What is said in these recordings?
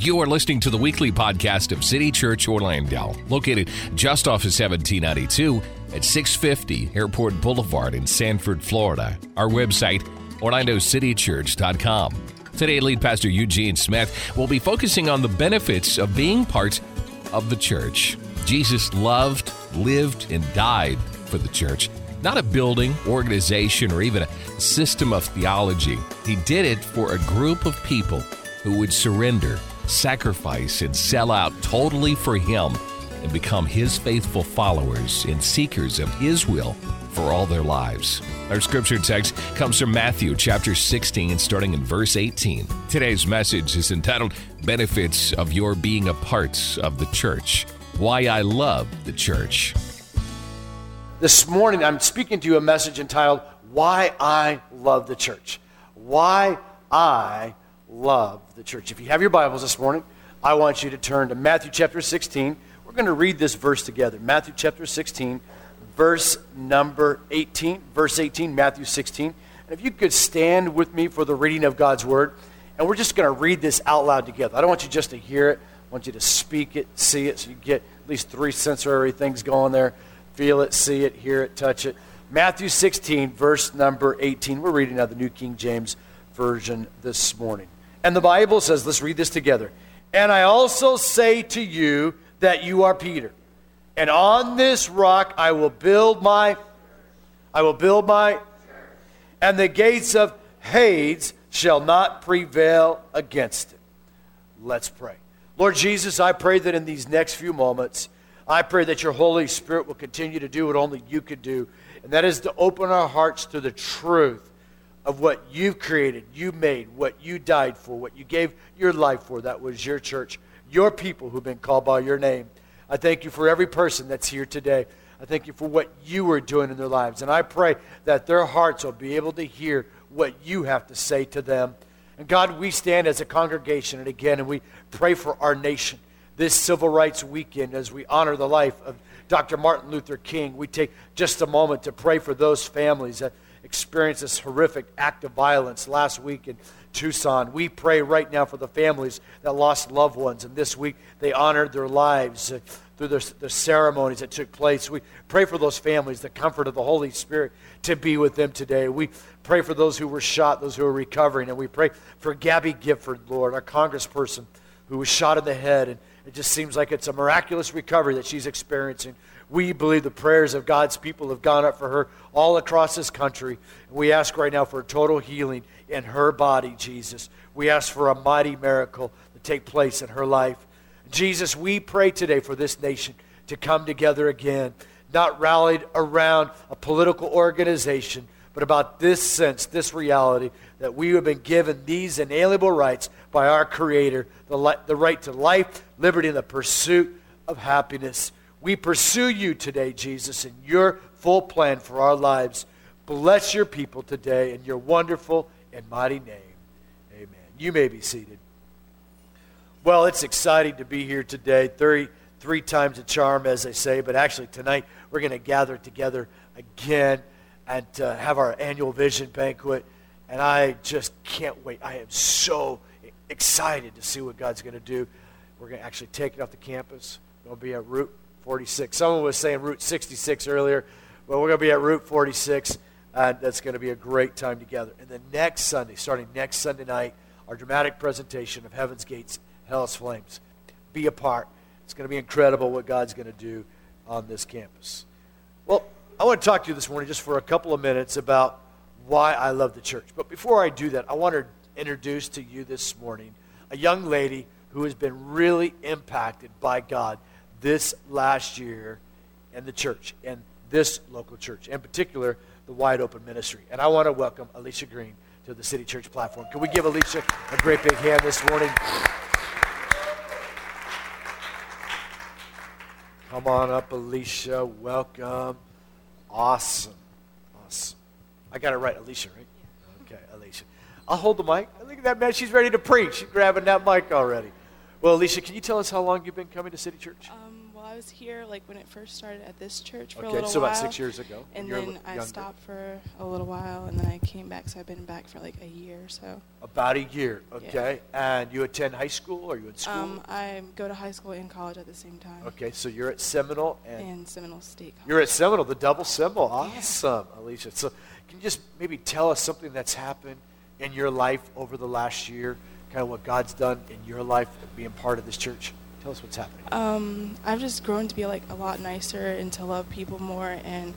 You are listening to the weekly podcast of City Church Orlando, located just off of 1792 at 650 Airport Boulevard in Sanford, Florida. Our website, orlandocitychurch.com. Today, lead pastor Eugene Smith will be focusing on the benefits of being part of the church. Jesus loved, lived, and died for the church, not a building, organization, or even a system of theology. He did it for a group of people who would surrender, sacrifice, and sell out totally for Him and become His faithful followers and seekers of His will for all their lives. Our scripture text comes from Matthew chapter 16, starting in verse 18. Today's message is entitled Benefits of Your Being a Part of the Church. Why I Love the Church. This morning, I'm speaking to you a message entitled Why I Love the Church. Why I Love the Church. If you have your Bibles this morning, I want you to turn to Matthew chapter 16. We're going to read this verse together. Matthew chapter 16, verse number 18. Verse 18, Matthew 16. And if you could stand with me for the reading of God's Word, and we're just going to read this out loud together. I don't want you just to hear it, I want you to speak it, see it, so you get at least three sensory things going there feel it, see it, hear it, touch it. Matthew 16, verse number 18. We're reading out the New King James Version this morning. And the Bible says, let's read this together. And I also say to you that you are Peter. And on this rock I will build my I will build my and the gates of Hades shall not prevail against it. Let's pray. Lord Jesus, I pray that in these next few moments I pray that your Holy Spirit will continue to do what only you could do, and that is to open our hearts to the truth of what you've created, you made, what you died for, what you gave your life for. That was your church, your people who've been called by your name. I thank you for every person that's here today. I thank you for what you are doing in their lives. And I pray that their hearts will be able to hear what you have to say to them. And God, we stand as a congregation and again, and we pray for our nation this Civil Rights Weekend as we honor the life of Dr. Martin Luther King. We take just a moment to pray for those families that experienced this horrific act of violence last week in Tucson. We pray right now for the families that lost loved ones, and this week they honored their lives uh, through the, the ceremonies that took place. We pray for those families, the comfort of the Holy Spirit to be with them today. We pray for those who were shot, those who are recovering, and we pray for Gabby Gifford, Lord, our congressperson who was shot in the head and it just seems like it's a miraculous recovery that she's experiencing. We believe the prayers of God's people have gone up for her all across this country. We ask right now for total healing in her body, Jesus. We ask for a mighty miracle to take place in her life. Jesus, we pray today for this nation to come together again, not rallied around a political organization, but about this sense, this reality that we have been given these inalienable rights by our Creator the, li- the right to life, liberty, and the pursuit of happiness. We pursue you today, Jesus, in your full plan for our lives. Bless your people today in your wonderful and mighty name. Amen. You may be seated. Well, it's exciting to be here today. 33 times a charm, as they say, but actually tonight we're going to gather together again and uh, have our annual vision banquet. And I just can't wait. I am so excited to see what God's going to do. We're going to actually take it off the campus. To be at Route 46. Someone was saying Route 66 earlier. Well, we're going to be at Route 46. And that's going to be a great time together. And then next Sunday, starting next Sunday night, our dramatic presentation of Heaven's Gates, Hell's Flames. Be a part. It's going to be incredible what God's going to do on this campus. Well, I want to talk to you this morning just for a couple of minutes about why I love the church. But before I do that, I want to introduce to you this morning a young lady who has been really impacted by God this last year in the church, in this local church, in particular, the Wide Open Ministry. And I want to welcome Alicia Green to the City Church platform. Can we give Alicia a great big hand this morning? Come on up, Alicia. Welcome. Awesome. Awesome. I got it right, Alicia, right? Okay, Alicia. I'll hold the mic. Look at that man. She's ready to preach. She's grabbing that mic already. Well, Alicia, can you tell us how long you've been coming to City Church? Um, I was here like when it first started at this church for a little so while. about six years ago. And you were a then li- I stopped for a little while, and then I came back. So I've been back for like a year or so. About a year, okay. And you attend high school or you in school? Um, I go to high school and college at the same time. okay, so you're at Seminole and In Seminole State College. you're at Seminole, the double symbol. Awesome, Alicia. So can you just maybe tell us something that's happened in your life over the last year? Kind of what God's done in your life being part of this church? Tell us what's happening. Um, I've just grown to be like a lot nicer and to love people more and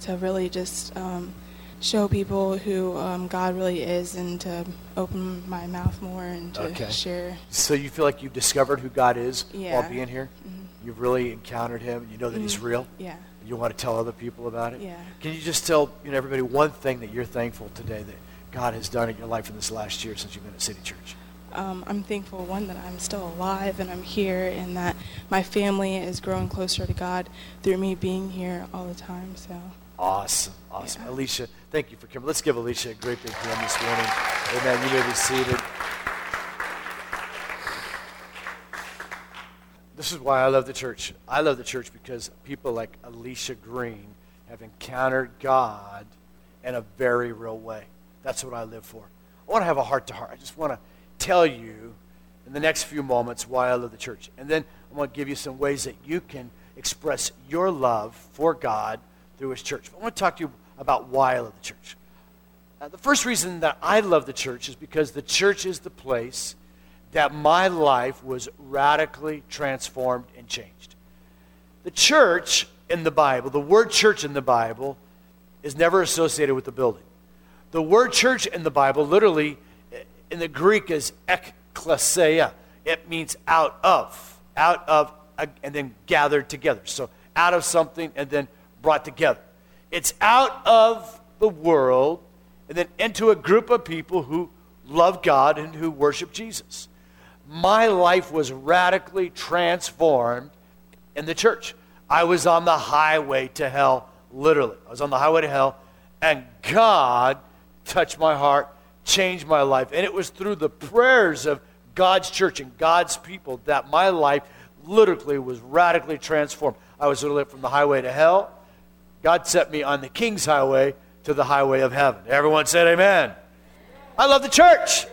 to really just um, show people who um, God really is and to open my mouth more and to Okay. share. So you feel like you've discovered who God is Yeah. while being here? Mhm. You've really encountered him. You know that he's Mhm. real. Yeah. You want to tell other people about it? Yeah. Can you just tell you know everybody one thing that you're thankful today that God has done in your life in this last year since you've been at City Church? Um, I'm thankful, one, that I'm still alive and I'm here and that my family is growing closer to God through me being here all the time. So, Awesome, awesome. Yeah. Alicia, thank you for coming. Let's give Alicia a great big hand this morning. Amen. You may be seated. This is why I love the church. I love the church because people like Alicia Green have encountered God in a very real way. That's what I live for. I want to have a heart to heart. I just want to tell you in the next few moments why I love the church. And then I'm going to give you some ways that you can express your love for God through His church. I want to talk to you about why I love the church. Uh, the first reason that I love the church is because the church is the place that my life was radically transformed and changed. The church in the Bible, the word church in the Bible, is never associated with the building. The word church in the Bible, literally in the Greek, is ekklesia. It means out of, out of, and then gathered together. So out of something and then brought together. It's out of the world and then into a group of people who love God and who worship Jesus. My life was radically transformed in the church. I was on the highway to hell, literally. I was on the highway to hell, and God touched my heart, changed my life. And it was through the prayers of God's church and God's people that my life literally was radically transformed. I was literally from the highway to hell. God set me on the King's highway to the highway of heaven. Everyone said amen. I love the church.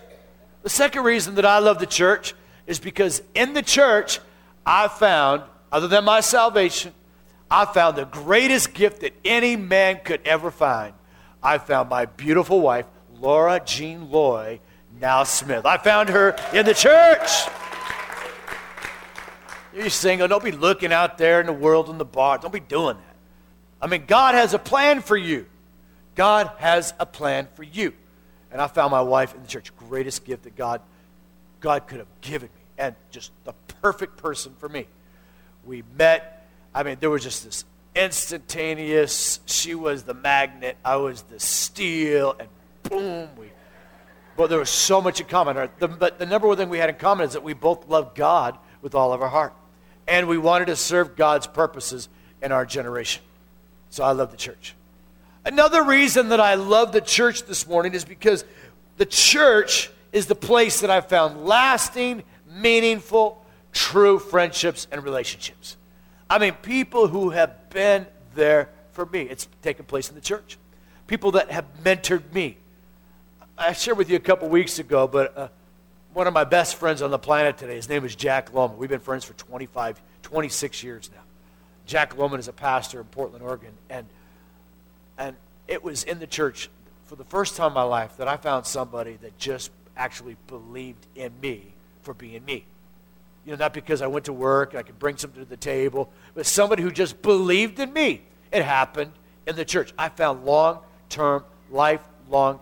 The second reason that I love the church is because in the church, I found, other than my salvation, I found the greatest gift that any man could ever find. I found my beautiful wife, Laura Jean Loy, now Smith. I found her in the church. You're single, don't be looking out there in the world in the bar. Don't be doing that. I mean, God has a plan for you. God has a plan for you. And I found my wife in the church. Greatest gift that God, God could have given me. And just the perfect person for me. We met. I mean, there was just this instantaneous. She was the magnet. I was the steel. And boom, we. But there was so much in common. The- but the number one thing we had in common is that we both loved God with all of our heart. And we wanted to serve God's purposes in our generation. So I love the church. Another reason that I love the church this morning is because the church is the place that I've found lasting, meaningful, true friendships and relationships. I mean, people who have been there for me. It's taken place in the church. People that have mentored me. I shared with you a couple weeks ago, but uh, one of my best friends on the planet today, his name is Jack Loman. We've been friends for 25, 26 years now. Jack Loman is a pastor in Portland, Oregon, and and it was in the church for the first time in my life that I found somebody that just actually believed in me for being me. You know, not because I went to work and I could bring something to the table, but somebody who just believed in me. It happened in the church. I found long term, lifelong,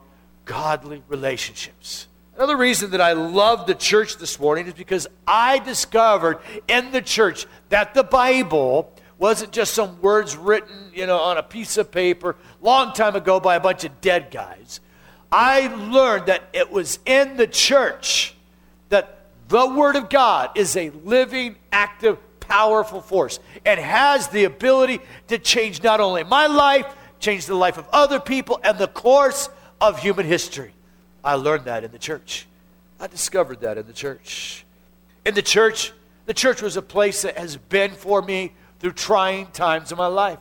godly relationships. Another reason that I love the church this morning is because I discovered in the church that the Bible wasn't just some words written, you know, on a piece of paper long time ago by a bunch of dead guys. I learned that it was in the church that the Word of God is a living, active, powerful force and has the ability to change not only my life, change the life of other people, and the course of human history. I learned that in the church. I discovered that in the church. In the church, the church was a place that has been for me through trying times in my life.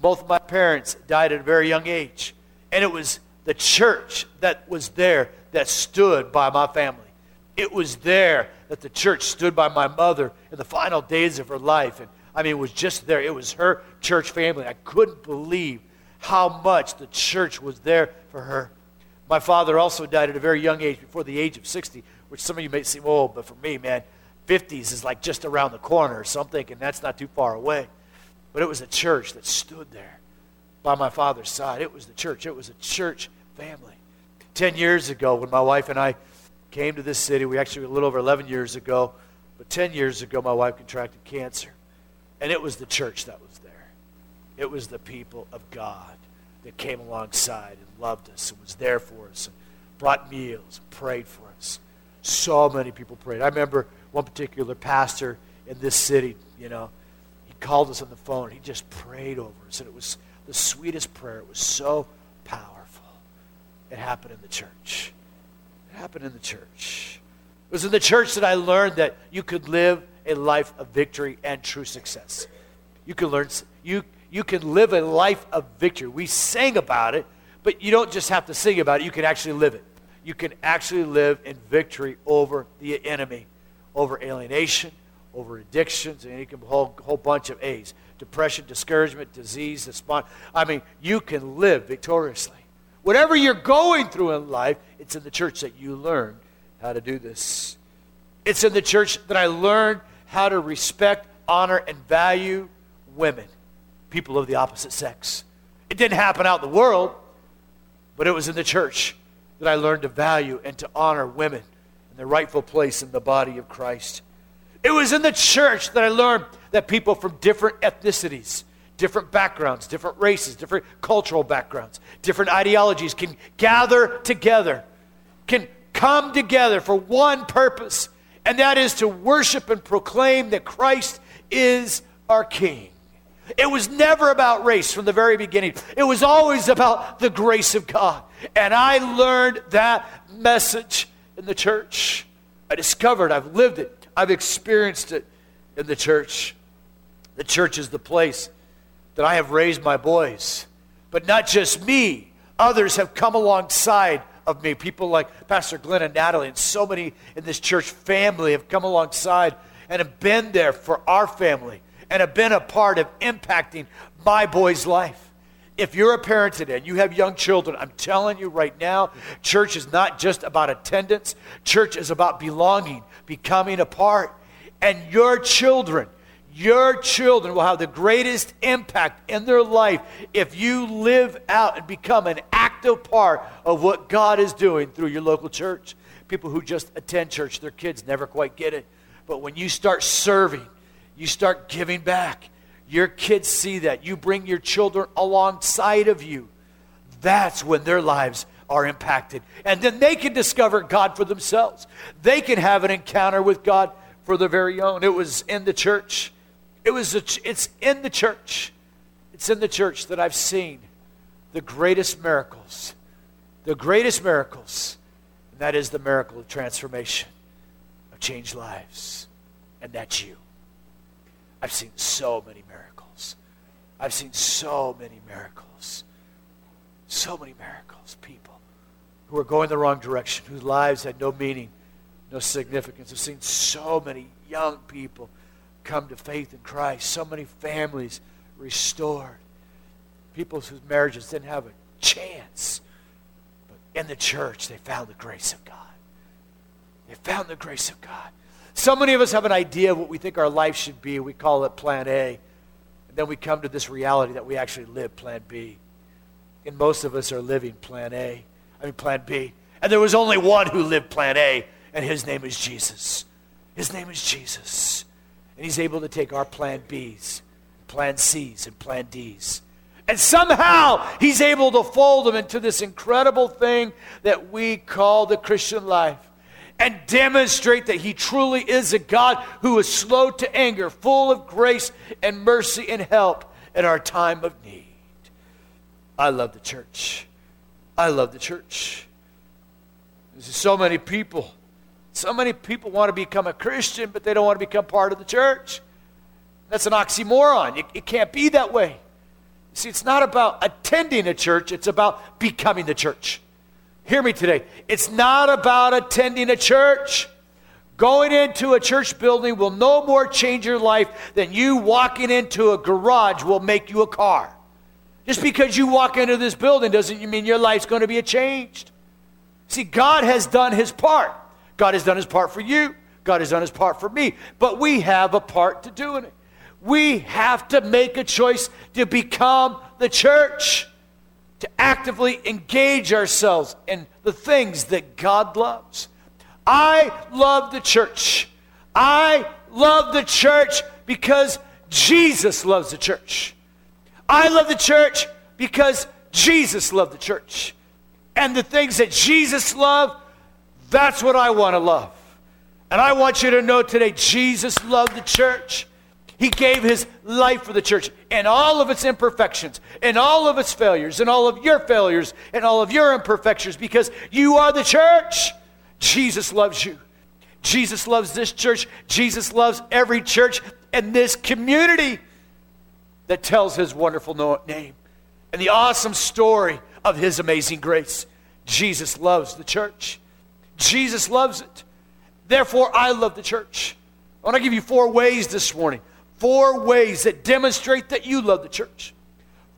Both my parents died at a very young age. And it was the church that was there that stood by my family. It was there that the church stood by my mother in the final days of her life. And I mean, it was just there. It was her church family. I couldn't believe how much the church was there for her. My father also died at a very young age, before the age of 60, which some of you may seem old, but for me, man, 50s is like just around the corner. So I'm thinking that's not too far away. But it was a church that stood there by my father's side. It was the church. It was a church family. Ten years ago, when my wife and I came to this city, we actually a little over 11 years ago, but 10 years ago, my wife contracted cancer. And it was the church that. It was the people of God that came alongside and loved us and was there for us and brought meals and prayed for us. So many people prayed. I remember one particular pastor in this city, you know, he called us on the phone. He just prayed over us. And it was the sweetest prayer. It was so powerful. It happened in the church. It happened in the church. It was in the church that I learned that you could live a life of victory and true success. You can learn you you can live a life of victory. We sang about it, but you don't just have to sing about it, you can actually live it. You can actually live in victory over the enemy, over alienation, over addictions, and you can whole whole bunch of A's. Depression, discouragement, disease, despond. I mean, you can live victoriously. Whatever you're going through in life, it's in the church that you learn how to do this. It's in the church that I learned how to respect, honor, and value women, people of the opposite sex. It didn't happen out in the world, but it was in the church that I learned to value and to honor women in their rightful place in the body of Christ. It was in the church that I learned that people from different ethnicities, different backgrounds, different races, different cultural backgrounds, different ideologies can gather together, can come together for one purpose, and that is to worship and proclaim that Christ is our King. It was never about race from the very beginning. It was always about the grace of God. And I learned that message in the church. I discovered, I've lived it, I've experienced it in the church. The church is the place that I have raised my boys. But not just me, others have come alongside of me. People like Pastor Glenn and Natalie, and so many in this church family have come alongside and have been there for our family and have been a part of impacting my boy's life. If you're a parent today and you have young children, I'm telling you right now, church is not just about attendance, church is about belonging, becoming a part. And your children, your children will have the greatest impact in their life if you live out and become an active part of what God is doing through your local church. People who just attend church, their kids never quite get it. But when you start serving, you start giving back. Your kids see that. You bring your children alongside of you. That's when their lives are impacted. And then they can discover God for themselves. They can have an encounter with God for their very own. It was in the church it was a, it's in the church. It's in the church that I've seen the greatest miracles. The greatest miracles. And that is the miracle of transformation, of changed lives. And that's you. I've seen so many miracles. I've seen so many miracles. So many miracles. People who are going the wrong direction, whose lives had no meaning, no significance. I've seen so many young people come to faith in Christ. So many families restored. People whose marriages didn't have a chance. But in the church, they found the grace of God. They found the grace of God. So many of us have an idea of what we think our life should be. We call it plan A. And then we come to this reality that we actually live plan B. And most of us are living plan A. I mean, plan B. And there was only one who lived plan A, and his name is Jesus. His name is Jesus. And he's able to take our plan Bs, plan Cs, and plan Ds. And somehow he's able to fold them into this incredible thing that we call the Christian life and demonstrate that he truly is a God who is slow to anger, full of grace and mercy and help in our time of need. I love the church. I love the church. There's so many people so many people want to become a Christian, but they don't want to become part of the church. That's an oxymoron. It, it can't be that way. See, it's not about attending a church, it's about becoming the church. Hear me today. It's not about attending a church. Going into a church building will no more change your life than you walking into a garage will make you a car. Just because you walk into this building doesn't mean your life's going to be changed. See, God has done his part. God has done his part for you. God has done his part for me. But we have a part to do in it. We have to make a choice to become the church, to actively engage ourselves in the things that God loves. I love the church. I love the church because Jesus loves the church. I love the church because Jesus loved the church. And the things that Jesus loved, that's what I want to love. And I want you to know today, Jesus loved the church. He gave his life for the church and all of its imperfections and all of its failures and all of your failures and all of your imperfections because you are the church. Jesus loves you. Jesus loves this church. Jesus loves every church and this community that tells his wonderful name and the awesome story of his amazing grace. Jesus loves the church. Jesus loves it. Therefore, I love the church. I want to give you four ways this morning. Four ways that demonstrate that you love the church.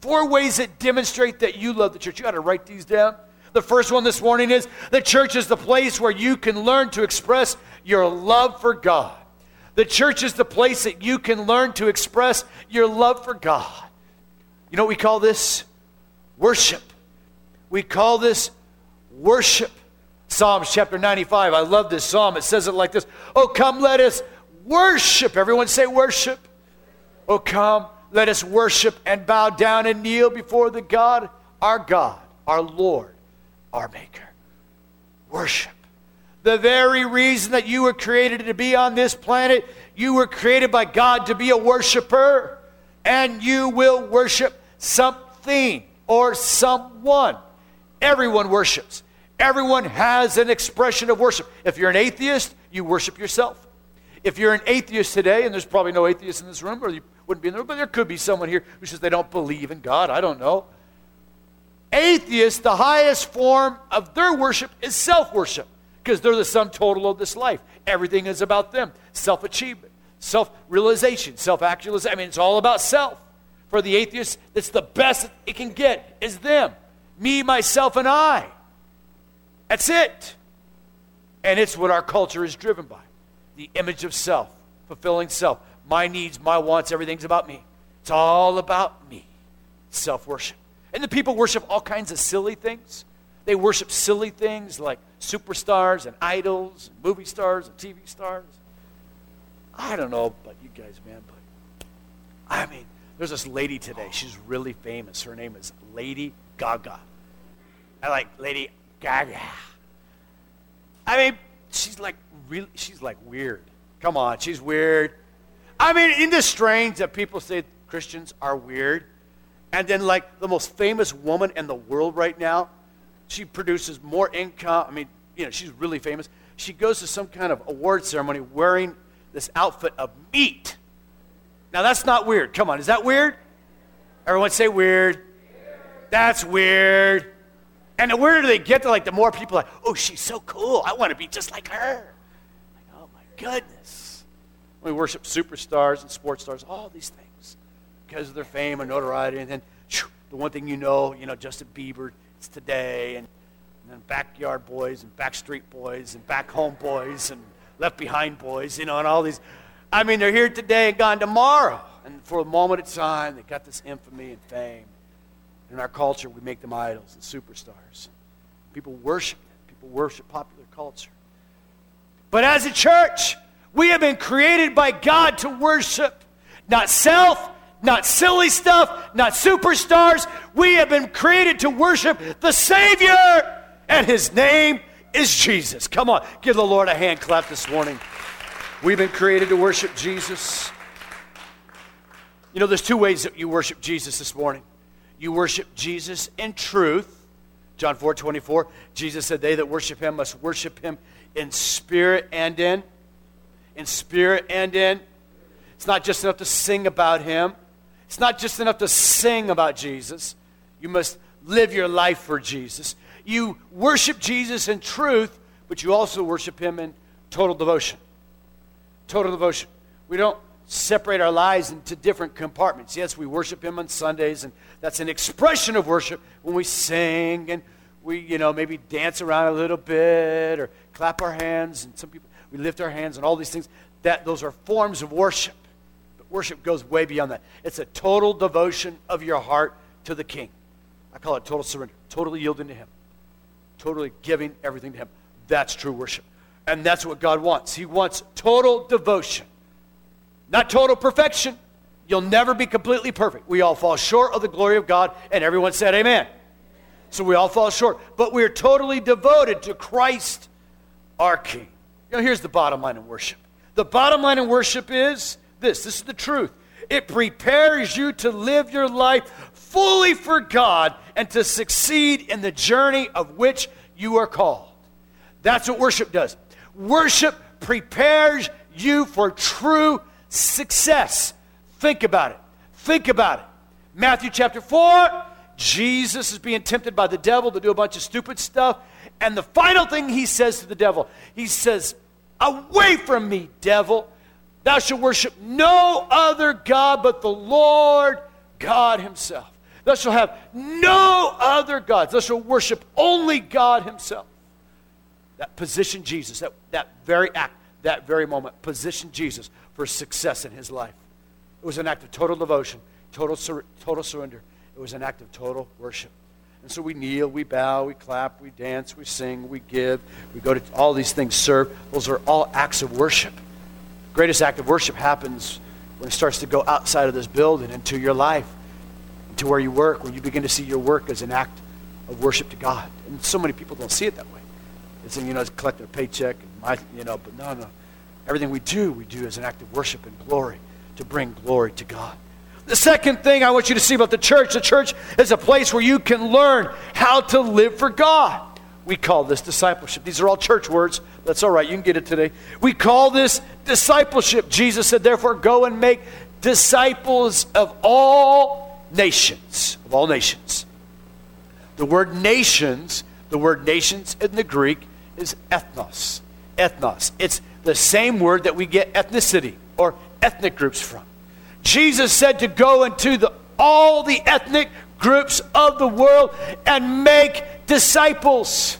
Four ways that demonstrate that you love the church. You got to write these down. The first one this morning is the church is the place where you can learn to express your love for God. The church is the place that you can learn to express your love for God. You know what we call this? Worship. We call this worship. Psalms chapter 95. I love this psalm. It says it like this Oh, come, let us worship. Everyone say worship. Oh, come, let us worship and bow down and kneel before the God, our God, our Lord our Maker. Worship. The very reason that you were created to be on this planet, you were created by God to be a worshiper, and you will worship something or someone. Everyone worships. Everyone has an expression of worship. If you're an atheist, you worship yourself. If you're an atheist today, and there's probably no atheists in this room, or you wouldn't be in the room, but there could be someone here who says they don't believe in God. I don't know. Atheists, the highest form of their worship is self worship because they're the sum total of this life. Everything is about them self achievement, self realization, self actualization. I mean, it's all about self. For the atheist, that's the best it can get is them, me, myself, and I. That's it. And it's what our culture is driven by the image of self, fulfilling self. My needs, my wants, everything's about me. It's all about me. Self worship. And the people worship all kinds of silly things. They worship silly things like superstars and idols, and movie stars and TV stars. I don't know about you guys, man, but I mean, there's this lady today. She's really famous. Her name is Lady Gaga. I like Lady Gaga. I mean, she's like really, she's like weird. Come on, she's weird. I mean, isn't this strange that people say Christians are weird? And then, like the most famous woman in the world right now, she produces more income. I mean, you know, she's really famous. She goes to some kind of award ceremony wearing this outfit of meat. Now, that's not weird. Come on, is that weird? Everyone say weird. That's weird. And the weirder they get, the like the more people are like, oh, she's so cool. I want to be just like her. Like, oh my goodness. We worship superstars and sports stars, all these things because of their fame and notoriety. And then whew, the one thing you know, you know, Justin Bieber, it's today. And, and then Backyard Boys and Backstreet Boys and Back Home Boys and Left Behind Boys, you know, and all these. I mean, they're here today and gone tomorrow. And for a moment of time, they got this infamy and fame. In our culture, we make them idols and superstars. People worship them. People worship popular culture. But as a church, we have been created by God to worship not self, not silly stuff, not superstars. We have been created to worship the Savior, and His name is Jesus. Come on, give the Lord a hand clap this morning. We've been created to worship Jesus. You know, there's two ways that you worship Jesus this morning. You worship Jesus in truth. John 4 24, Jesus said, They that worship him must worship him in spirit and in. In spirit and in It's not just enough to sing about him. It's not just enough to sing about Jesus. You must live your life for Jesus. You worship Jesus in truth, but you also worship him in total devotion. Total devotion. We don't separate our lives into different compartments. Yes, we worship him on Sundays, and that's an expression of worship when we sing and we, you know, maybe dance around a little bit or clap our hands, and some people, we lift our hands and all these things. That, those are forms of worship. But worship goes way beyond that. It's a total devotion of your heart to the King. I call it total surrender, totally yielding to Him, totally giving everything to Him. That's true worship. And that's what God wants. He wants total devotion, not total perfection. You'll never be completely perfect. We all fall short of the glory of God, and everyone said, Amen. So we all fall short. But we're totally devoted to Christ, our King. You know, here's the bottom line in worship the bottom line in worship is this this is the truth. It prepares you to live your life fully for God and to succeed in the journey of which you are called. That's what worship does. Worship prepares you for true success. Think about it. Think about it. Matthew chapter 4, Jesus is being tempted by the devil to do a bunch of stupid stuff. And the final thing he says to the devil, he says, Away from me, devil. Thou shalt worship no other God but the Lord God Himself. Thou shalt have no other gods. Thou shalt worship only God Himself. That positioned Jesus, that, that very act, that very moment, positioned Jesus for success in his life. It was an act of total devotion, total, sur- total surrender. It was an act of total worship. And so we kneel, we bow, we clap, we dance, we sing, we give, we go to all these things, serve. Those are all acts of worship. The greatest act of worship happens when it starts to go outside of this building into your life, into where you work, when you begin to see your work as an act of worship to God. And so many people don't see it that way. Say, you know, collect a paycheck, and my, you know, but no, no. Everything we do, we do as an act of worship and glory to bring glory to God. The second thing I want you to see about the church the church is a place where you can learn how to live for God. We call this discipleship. These are all church words. That's all right. You can get it today. We call this discipleship. Jesus said, therefore, go and make disciples of all nations. Of all nations. The word nations, the word nations in the Greek is ethnos. Ethnos. It's the same word that we get ethnicity or ethnic groups from. Jesus said to go into the, all the ethnic groups of the world and make disciples.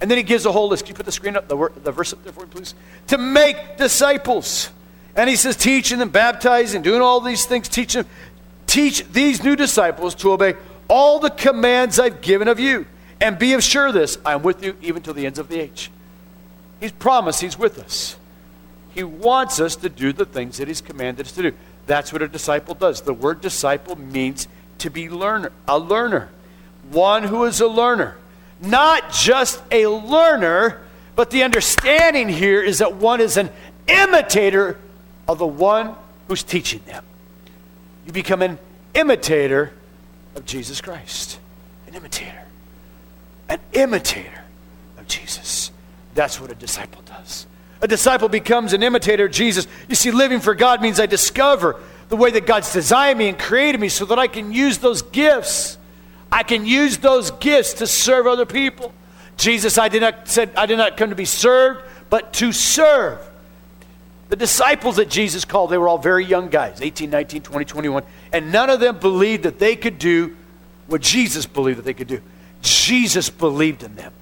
And then he gives a whole list. Can you put the screen up, the, the verse up there for me, please? To make disciples. And he says, teaching them, baptizing, doing all these things, teach them, teach these new disciples to obey all the commands I've given of you. And be of this, I am with you even till the ends of the age. He's promised he's with us. He wants us to do the things that he's commanded us to do. That's what a disciple does. The word disciple means to be learner, a learner, one who is a learner. Not just a learner, but the understanding here is that one is an imitator of the one who's teaching them. You become an imitator of Jesus Christ. An imitator. An imitator of Jesus. That's what a disciple does. A disciple becomes an imitator of Jesus. You see, living for God means I discover the way that God's designed me and created me so that I can use those gifts. I can use those gifts to serve other people. Jesus, I did not said I did not come to be served, but to serve. The disciples that Jesus called, they were all very young guys, 18, 19, 20, 21, and none of them believed that they could do what Jesus believed that they could do. Jesus believed in them.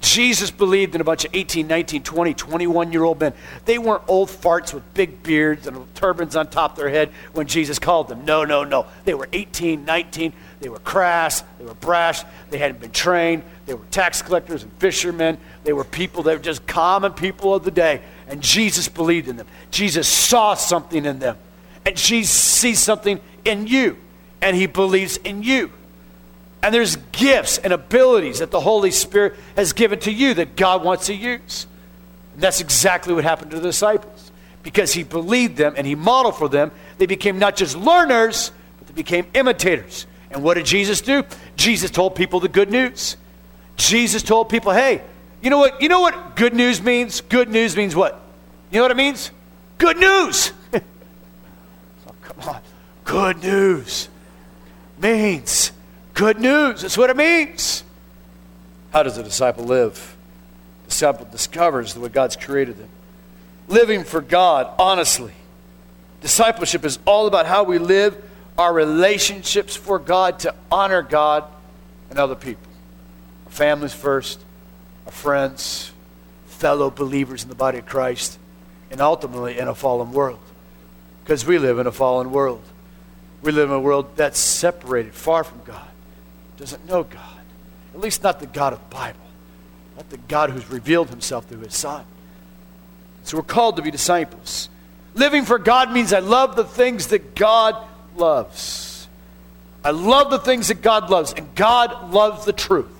Jesus believed in a bunch of 18, 19, 20, 21 year old men. They weren't old farts with big beards and turbans on top of their head when Jesus called them. No, no, no. They were 18, 19. They were crass. They were brash. They hadn't been trained. They were tax collectors and fishermen. They were people that were just common people of the day. And Jesus believed in them. Jesus saw something in them. And Jesus sees something in you. And he believes in you. And there's gifts and abilities that the Holy Spirit has given to you that God wants to use. And that's exactly what happened to the disciples. Because he believed them and he modeled for them, they became not just learners, but they became imitators. And what did Jesus do? Jesus told people the good news. Jesus told people, hey, you know what? You know what good news means? Good news means what? You know what it means? Good news. Oh, come on. Good news means good news. That's what it means. How does a disciple live? The disciple discovers the way God's created them. Living for God honestly. Discipleship is all about how we live our relationships for God to honor God and other people. Our families first, our friends, fellow believers in the body of Christ, and ultimately in a fallen world. Because we live in a fallen world. We live in a world that's separated, far from God, doesn't know God. At least not the God of the Bible, not the God who's revealed himself through his Son. So we're called to be disciples. Living for God means I love the things that God loves. I love the things that God loves, and God loves the truth.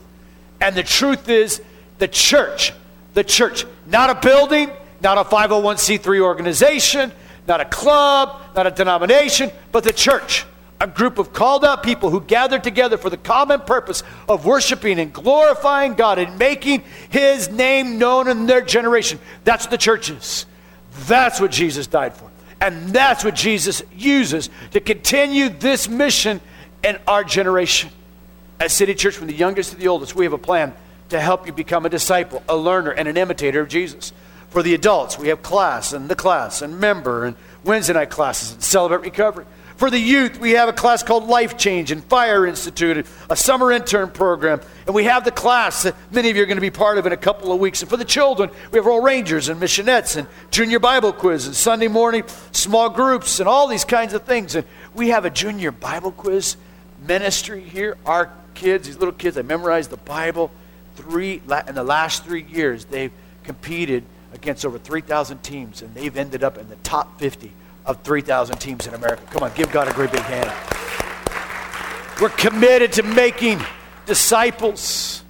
And the truth is the church. The church. Not a building, not a 501c3 organization, not a club, not a denomination, but the church. A group of called out people who gathered together for the common purpose of worshiping and glorifying God and making His name known in their generation. That's what the church is. That's what Jesus died for. And that's what Jesus uses to continue this mission in our generation. At City Church, from the youngest to the oldest, we have a plan to help you become a disciple, a learner, and an imitator of Jesus. For the adults, we have class and the class and member and Wednesday night classes and celebrate recovery. For the youth, we have a class called Life Change and Fire Institute, a summer intern program. And we have the class that many of you are going to be part of in a couple of weeks. And for the children, we have Royal Rangers and Missionettes and Junior Bible Quiz and Sunday morning small groups and all these kinds of things. And we have a Junior Bible Quiz ministry here. Our kids, these little kids, they memorized the Bible. Three in the last three years, they've competed against over 3,000 teams, and they've ended up in the top 50 of 3,000 teams in America. Come on, give God a great big hand. We're committed to making disciples.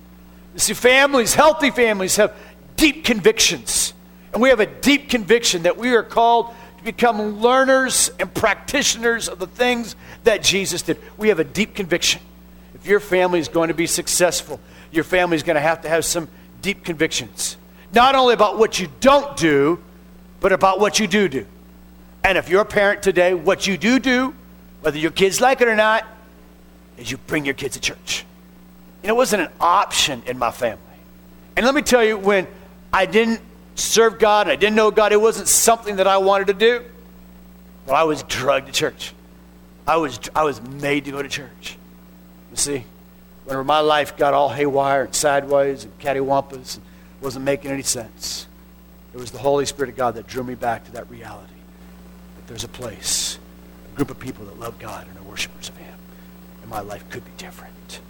You see, families, healthy families, have deep convictions. And we have a deep conviction that we are called to become learners and practitioners of the things that Jesus did. We have a deep conviction. If your family is going to be successful, your family is going to have to have some deep convictions. Not only about what you don't do, but about what you do do. And if you're a parent today, what you do do, whether your kids like it or not, is you bring your kids to church. Know, it wasn't an option in my family. And let me tell you, when I didn't serve God and I didn't know God, it wasn't something that I wanted to do. Well, I was drugged to church. I was, I was made to go to church. You see, whenever my life got all haywire and sideways and cattywampus and wasn't making any sense, it was the Holy Spirit of God that drew me back to that reality there's a place, a group of people that love God and are worshipers of Him. And my life could be different.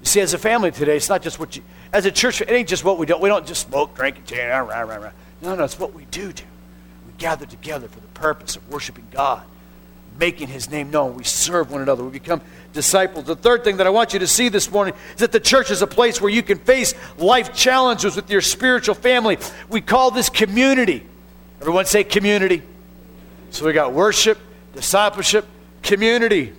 You see, as a family today, it's not just what you, as a church, it ain't just what we do. We don't just smoke, drink, and rah, rah, rah, rah. No, no, it's what we do do. We gather together for the purpose of worshiping God, making His name known. We serve one another. We become disciples. The third thing that I want you to see this morning is that the church is a place where you can face life challenges with your spiritual family. We call this community. Everyone say community. So we got worship, discipleship, community.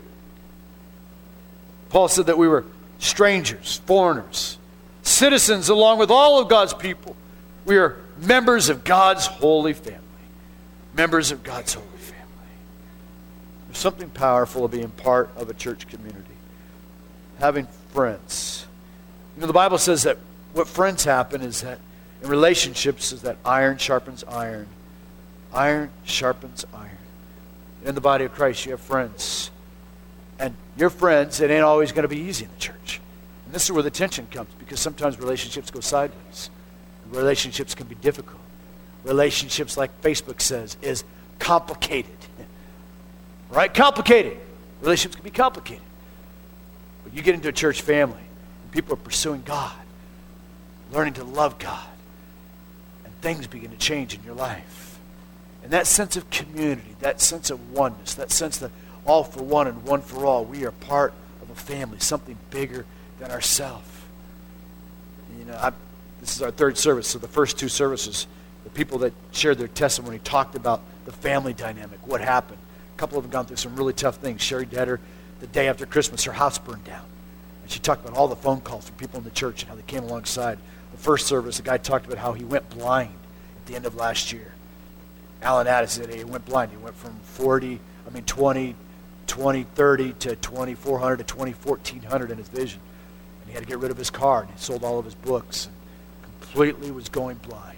Paul said that we were strangers, foreigners, citizens along with all of God's people. We are members of God's holy family. Members of God's holy family. There's something powerful of being part of a church community. Having friends. You know, the Bible says that what friends happen is that in relationships is that iron sharpens iron Iron sharpens iron. In the body of Christ, you have friends. And your friends, it ain't always going to be easy in the church. And this is where the tension comes because sometimes relationships go sideways. Relationships can be difficult. Relationships, like Facebook says, is complicated. Right? Complicated. Relationships can be complicated. But you get into a church family, and people are pursuing God, learning to love God, and things begin to change in your life. And that sense of community, that sense of oneness, that sense that all for one and one for all, we are part of a family, something bigger than ourselves. You know, I, this is our third service, so the first two services, the people that shared their testimony talked about the family dynamic, what happened. A couple of them gone through some really tough things. Sherry Detter, the day after Christmas, her house burned down. And she talked about all the phone calls from people in the church and how they came alongside. The first service, the guy talked about how he went blind at the end of last year Alan Addison, he went blind. He went from 40, I mean 20, 20, 30 to 2400 to 20, 1400 in his vision. And he had to get rid of his car, and he sold all of his books, and completely was going blind.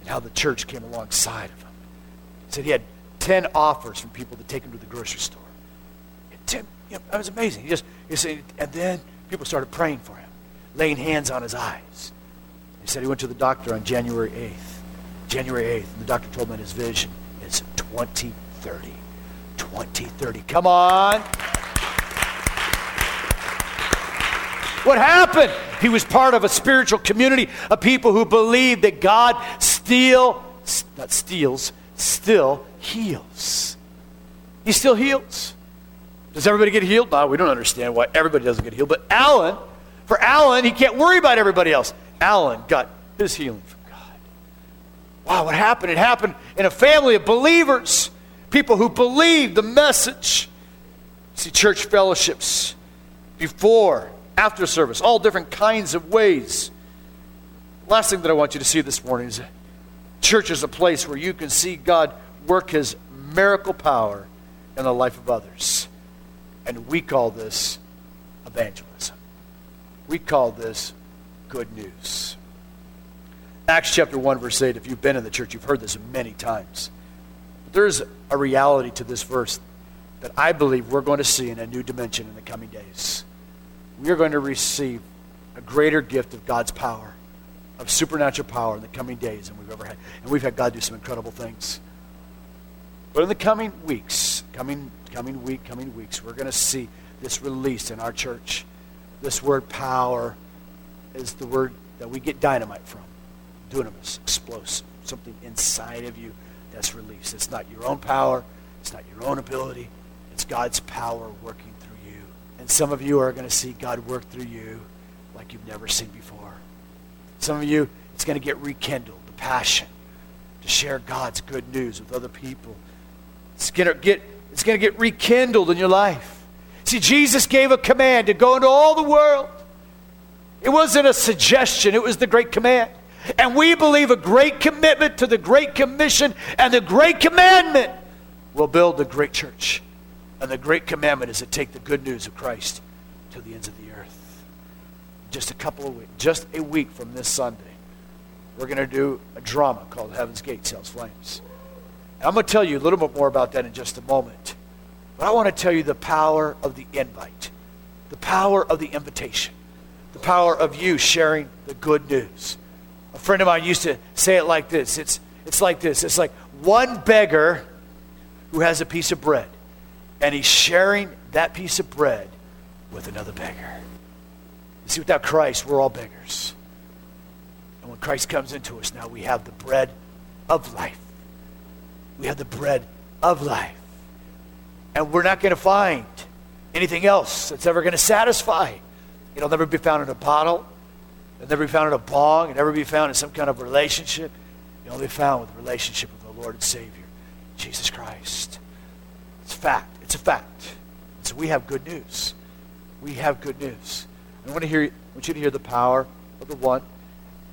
And how the church came alongside of him. He said he had 10 offers from people to take him to the grocery store. 10, you know, that was amazing. He just, he said, and then people started praying for him, laying hands on his eyes. He said he went to the doctor on January 8th. January 8th, and the doctor told him his vision is 2030. 2030. Come on. What happened? He was part of a spiritual community of people who believed that God still, not steals, still heals. He still heals. Does everybody get healed? No, we don't understand why everybody doesn't get healed. But Alan, for Alan, he can't worry about everybody else. Alan got his healing. Wow, what happened? It happened in a family of believers, people who believed the message. See, church fellowships before, after service, all different kinds of ways. Last thing that I want you to see this morning is church is a place where you can see God work his miracle power in the life of others. And we call this evangelism. We call this good news. Acts chapter 1, verse 8, if you've been in the church, you've heard this many times. But there's a reality to this verse that I believe we're going to see in a new dimension in the coming days. We are going to receive a greater gift of God's power, of supernatural power in the coming days than we've ever had. And we've had God do some incredible things. But in the coming weeks, coming, coming week, coming weeks, we're going to see this released in our church. This word power is the word that we get dynamite from dunamis, explosive, something inside of you that's released. It's not your own power, it's not your own ability, it's God's power working through you. And some of you are going to see God work through you like you've never seen before. Some of you, it's going to get rekindled, the passion to share God's good news with other people. It's going to get, it's going to get rekindled in your life. See, Jesus gave a command to go into all the world. It wasn't a suggestion, it was the great command. And we believe a great commitment to the Great Commission and the Great Commandment will build the great church. And the Great Commandment is to take the good news of Christ to the ends of the earth. Just a couple of weeks, just a week from this Sunday, we're going to do a drama called Heaven's Gates Hell's Flames. And I'm going to tell you a little bit more about that in just a moment. But I want to tell you the power of the invite, the power of the invitation, the power of you sharing the good news. A friend of mine used to say it like this it's, it's like this it's like one beggar who has a piece of bread, and he's sharing that piece of bread with another beggar. You see, without Christ, we're all beggars. And when Christ comes into us, now we have the bread of life. We have the bread of life. And we're not going to find anything else that's ever going to satisfy. It'll never be found in a bottle. It'll never be found in a bong. It'll never be found in some kind of relationship. It'll only be found with the relationship with the Lord and Savior, Jesus Christ. It's a fact. It's a fact. So we have good news. We have good news. I want to hear. I want you to hear the power of the one,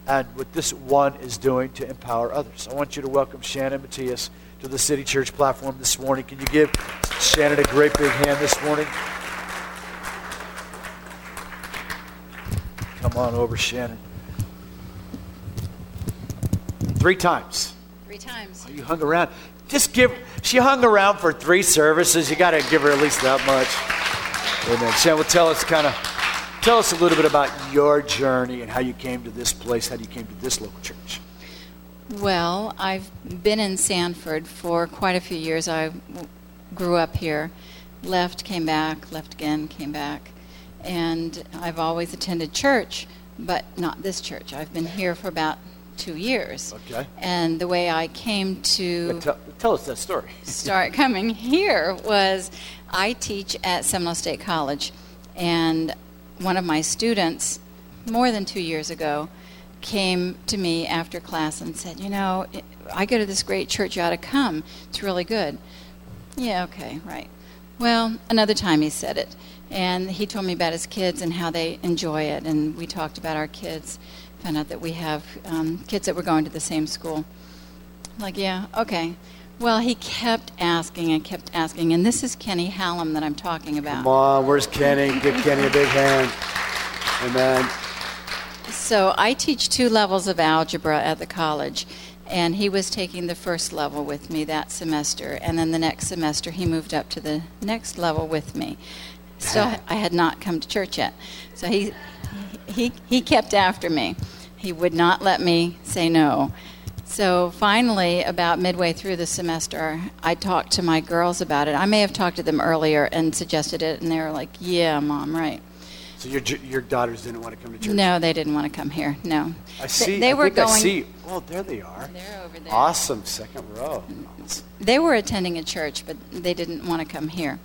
and what this one is doing to empower others. I want you to welcome Shannon Matthias to the City Church platform this morning. Can you give Shannon a great big hand this morning? Come on over, Shannon. Three times. Three times. Oh, you hung around. Just give. She hung around for three services. You got to give her at least that much. Amen. Shannon, well, tell us kind of. Tell us a little bit about your journey and how you came to this place, how you came to this local church. Well, I've been in Sanford for quite a few years. I grew up here, left, came back, left again, came back. And I've always attended church, but not this church. I've been here for about two years. Okay. And the way I came to Tell, tell us that story. start coming here was I teach at Seminole State College, and one of my students, more than two years ago, came to me after class and said, You know, I go to this great church, you ought to come. It's really good. Yeah, okay, right. Well, another time he said it. And he told me about his kids and how they enjoy it. And we talked about our kids, found out that we have um, kids that were going to the same school. Like, yeah, okay. Well, he kept asking and kept asking, and this is Kenny Hallam that I'm talking about. Come on, where's Kenny? Give Kenny a big hand. Amen. So I teach two levels of algebra at the college, and he was taking the first level with me that semester, and then the next semester he moved up to the next level with me. Still, I had not come to church yet, so he he he kept after me. He would not let me say no. So finally, about midway through the semester, I talked to my girls about it. I may have talked to them earlier and suggested it, and they were like, "Yeah, mom, right." So your your daughters didn't want to come to church. No, they didn't want to come here. No. I see. They, they I were think going. I see. Oh, there they are. They're over there. Awesome, second row. They were attending a church, but they didn't want to come here.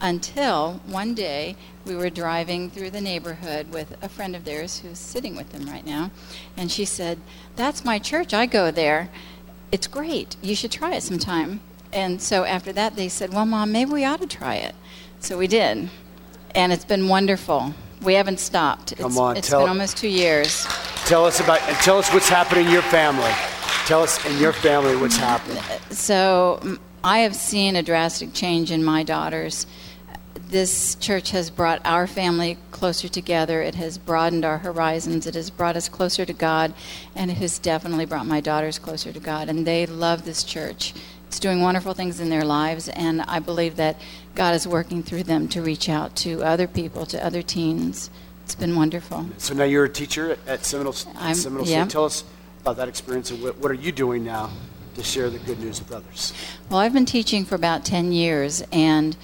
Until one day we were driving through the neighborhood with a friend of theirs who's sitting with them right now, and she said, "That's my church. I go there. It's great. You should try it sometime." And so after that, they said, "Well, mom, maybe we ought to try it." So we did, and it's been wonderful. We haven't stopped. Come it's, on, it's tell- been almost two years. Tell us about and tell us what's happening in your family. Tell us in your family what's happening. So mm, I have seen a drastic change in my daughters. This church has brought our family closer together. It has broadened our horizons. It has brought us closer to God, and it has definitely brought my daughters closer to God. And they love this church. It's doing wonderful things in their lives, and I believe that God is working through them to reach out to other people, to other teens. It's been wonderful. So now you're a teacher at Seminole, at Seminole yeah. State. Tell us about that experience and what, what are you doing now to share the good news with others? Well, I've been teaching for about 10 years, and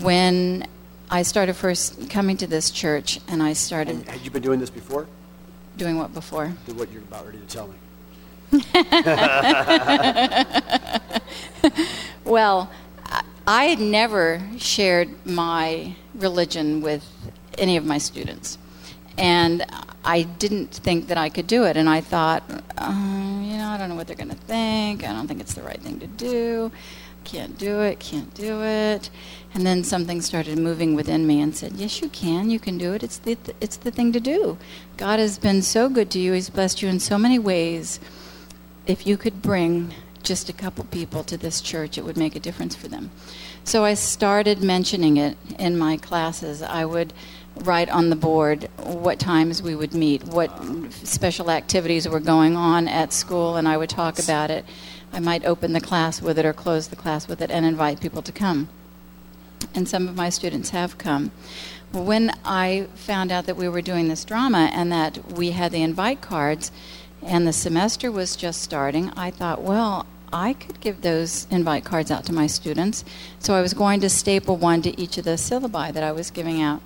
when I started first coming to this church, and I started And had you been doing this before? doing what before? Do what you're about ready to tell me. Well, I- had never shared my religion with any of my students. And I didn't think that I could do it. And I thought, uh, you know, I don't know what they're going to think. I don't think it's the right thing to do. Can't do it, can't do it. And then something started moving within me and said, yes, you can. You can do it. It's the, it's the thing to do. God has been so good to you, He's blessed you in so many ways if you could bring just a couple people to this church, it would make a difference for them. So I started mentioning it in my classes. I would write on the board what times we would meet, what special activities were going on at school, and I would talk about it. I might open the class with it or close the class with it and invite people to come. And some of my students have come. When I found out that we were doing this drama and that we had the invite cards, and the semester was just starting, I thought, well, I could give those invite cards out to my students. So I was going to staple one to each of the syllabi that I was giving out.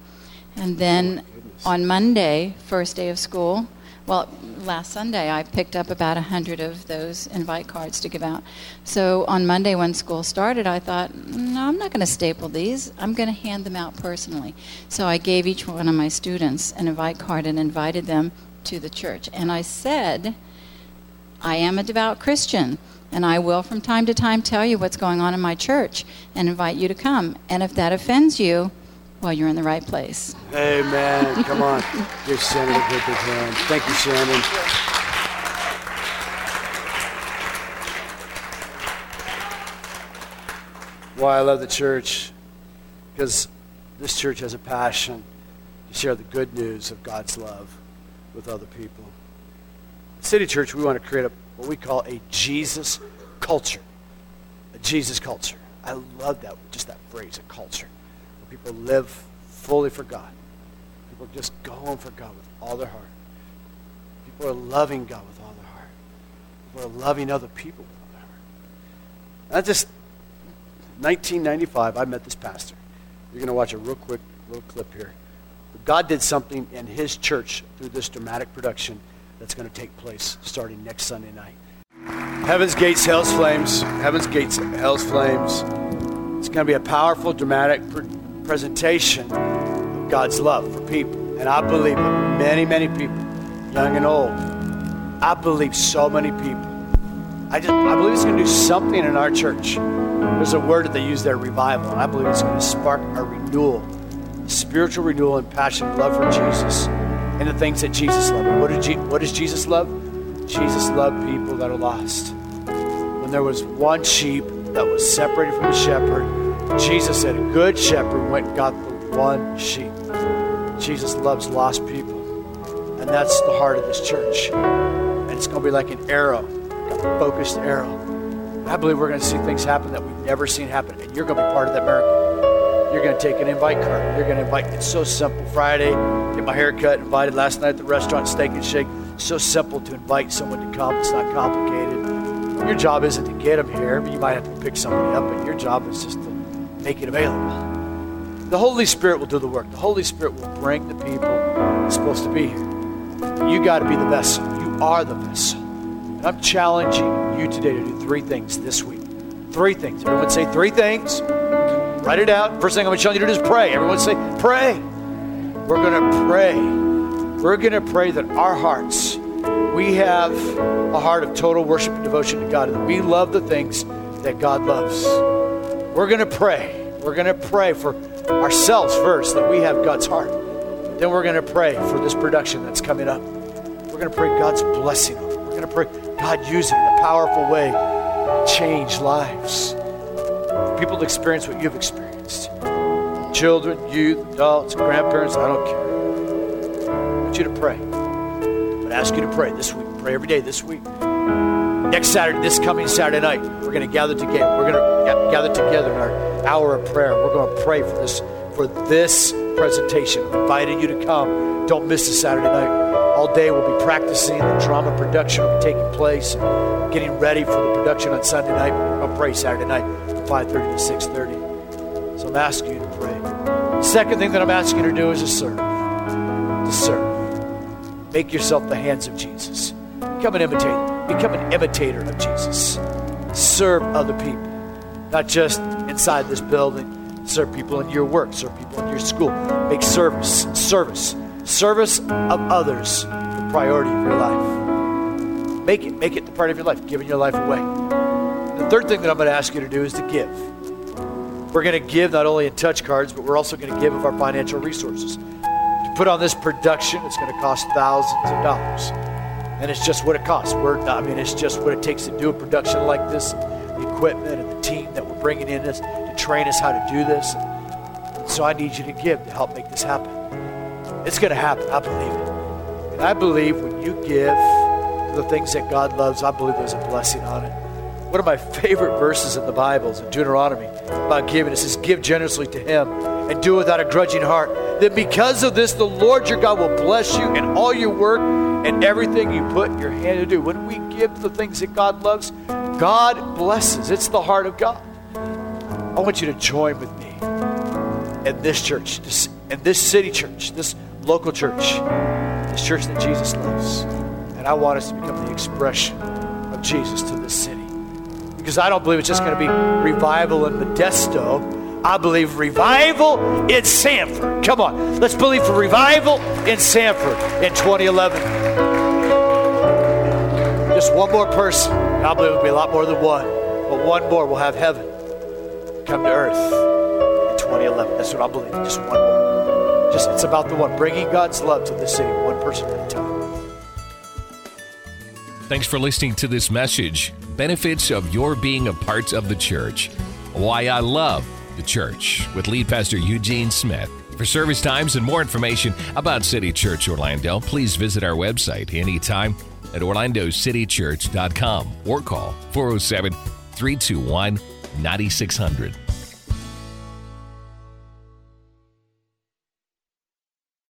And then oh on Monday, first day of school, well, last Sunday, I picked up about a hundred of those invite cards to give out. So on Monday, when school started, I thought, mm, no, I'm not going to staple these. I'm going to hand them out personally. So I gave each one of my students an invite card and invited them to the church. And I said, I am a devout Christian, and I will from time to time tell you what's going on in my church and invite you to come. And if that offends you, well, you're in the right place. Amen. Come on. Give Shannon a big hand. Thank you, Shannon. Why I love the church, because this church has a passion to share the good news of God's love with other people. At City Church, we want to create a, what we call a Jesus culture. A Jesus culture. I love that, just that phrase, a culture. People live fully for God. People are just going for God with all their heart. People are loving God with all their heart. People are loving other people with all their heart. I just, 1995, I met this pastor. You're going to watch a real quick little clip here. But God did something in his church through this dramatic production that's going to take place starting next Sunday night. Heaven's Gates, Hell's Flames. Heaven's Gates, Hell's Flames. It's going to be a powerful, dramatic pre- presentation of God's love for people. And I believe many, many people, young and old, I believe so many people. I just I believe it's going to do something in our church. There's a word that they use there, revival, and I believe it's going to spark a renewal, spiritual renewal and passion, love for Jesus, and the things that Jesus loved. What did Je- what does Jesus love? Jesus loved people that are lost. when there was one sheep that was separated from the shepherd, Jesus said, A good shepherd went and got the one sheep. Jesus loves lost people. And that's the heart of this church. And it's going to be like an arrow, a focused arrow. I believe we're going to see things happen that we've never seen happen. And you're going to be part of that miracle. You're going to take an invite card. You're going to invite. It's so simple. Friday, get my hair cut, invited last night at the restaurant, Steak and Shake. so simple to invite someone to come. It's not complicated. Your job isn't to get them here. But you might have to pick somebody up, but your job is just to make it available. The Holy Spirit will do the work. The Holy Spirit will bring the people that's supposed to be here. You got to be the vessel. You are the vessel. And I'm challenging you today to do three things this week. Three things. Everyone say three things. Write it out. First thing I'm telling you to do is pray. Everyone say, pray. We're going to pray. We're going to pray that our hearts, we have a heart of total worship and devotion to God, and we love the things that God loves. We're going to pray. We're going to pray for ourselves first, that we have God's heart. Then we're going to pray for this production that's coming up. We're going to pray God's blessing on it. We're going to pray God use it in a powerful way, change lives. People to experience what you've experienced. Children, youth, adults, grandparents, I don't care. I want you to pray. I'm going to ask you to pray this week. Pray every day this week. Next Saturday, this coming Saturday night, we're going to gather together. We're going to gather together in our hour of prayer. We're going to pray for this for this presentation. Inviting you to come. Don't miss this Saturday night. All day we'll be practicing. The drama production will be taking place and getting ready for the production on Sunday night. We're going to pray Saturday night from 5.30 to 6.30. So I'm asking you to pray. The second thing that I'm asking you to do is to serve. To serve. Make yourself the hands of Jesus. Become an imitator. Become an imitator of Jesus. Serve other people. Not just inside this building, serve people in your work, serve people in your school. Make service, service, service of others the priority of your life. Make it, make it the priority of your life, giving your life away. The third thing that I'm going to ask you to do is to give. We're going to give not only in touch cards, but we're also going to give of our financial resources. To put on this production, it's going to cost thousands of dollars. And it's just what it costs. We're, I mean, it's just what it takes to do a production like this, the equipment and the team that we're bringing in this to train us how to do this. And so I need you to give to help make this happen. It's going to happen. I believe it. And I believe when you give the things that God loves, I believe there's a blessing on it. One of my favorite verses in the Bible is in Deuteronomy about giving. It says, Give generously to Him and do it without a grudging heart. That because of this, the Lord your God will bless you in all your work and everything you put your hand to do. When we give the things that God loves, God blesses. It's the heart of God. I want you to join with me in this church, this, in this city church, this local church, this church that Jesus loves. And I want us to become the expression of Jesus to this city. Because I don't believe it's just going to be revival in Modesto. I believe revival in Sanford. Come on, let's believe for revival in Sanford in 2011. Just one more person. I believe it'll be a lot more than one. But one more will have heaven come to earth in 2011. That's what I believe. Just one more. Just it's about the one bringing God's love to the city, one person at a time. Thanks for listening to this message. Benefits of your being a part of the church. Why I love the church with lead pastor Eugene Smith. For service times and more information about City Church Orlando, please visit our website anytime at orlandocitychurch.com or call 407 321 9600.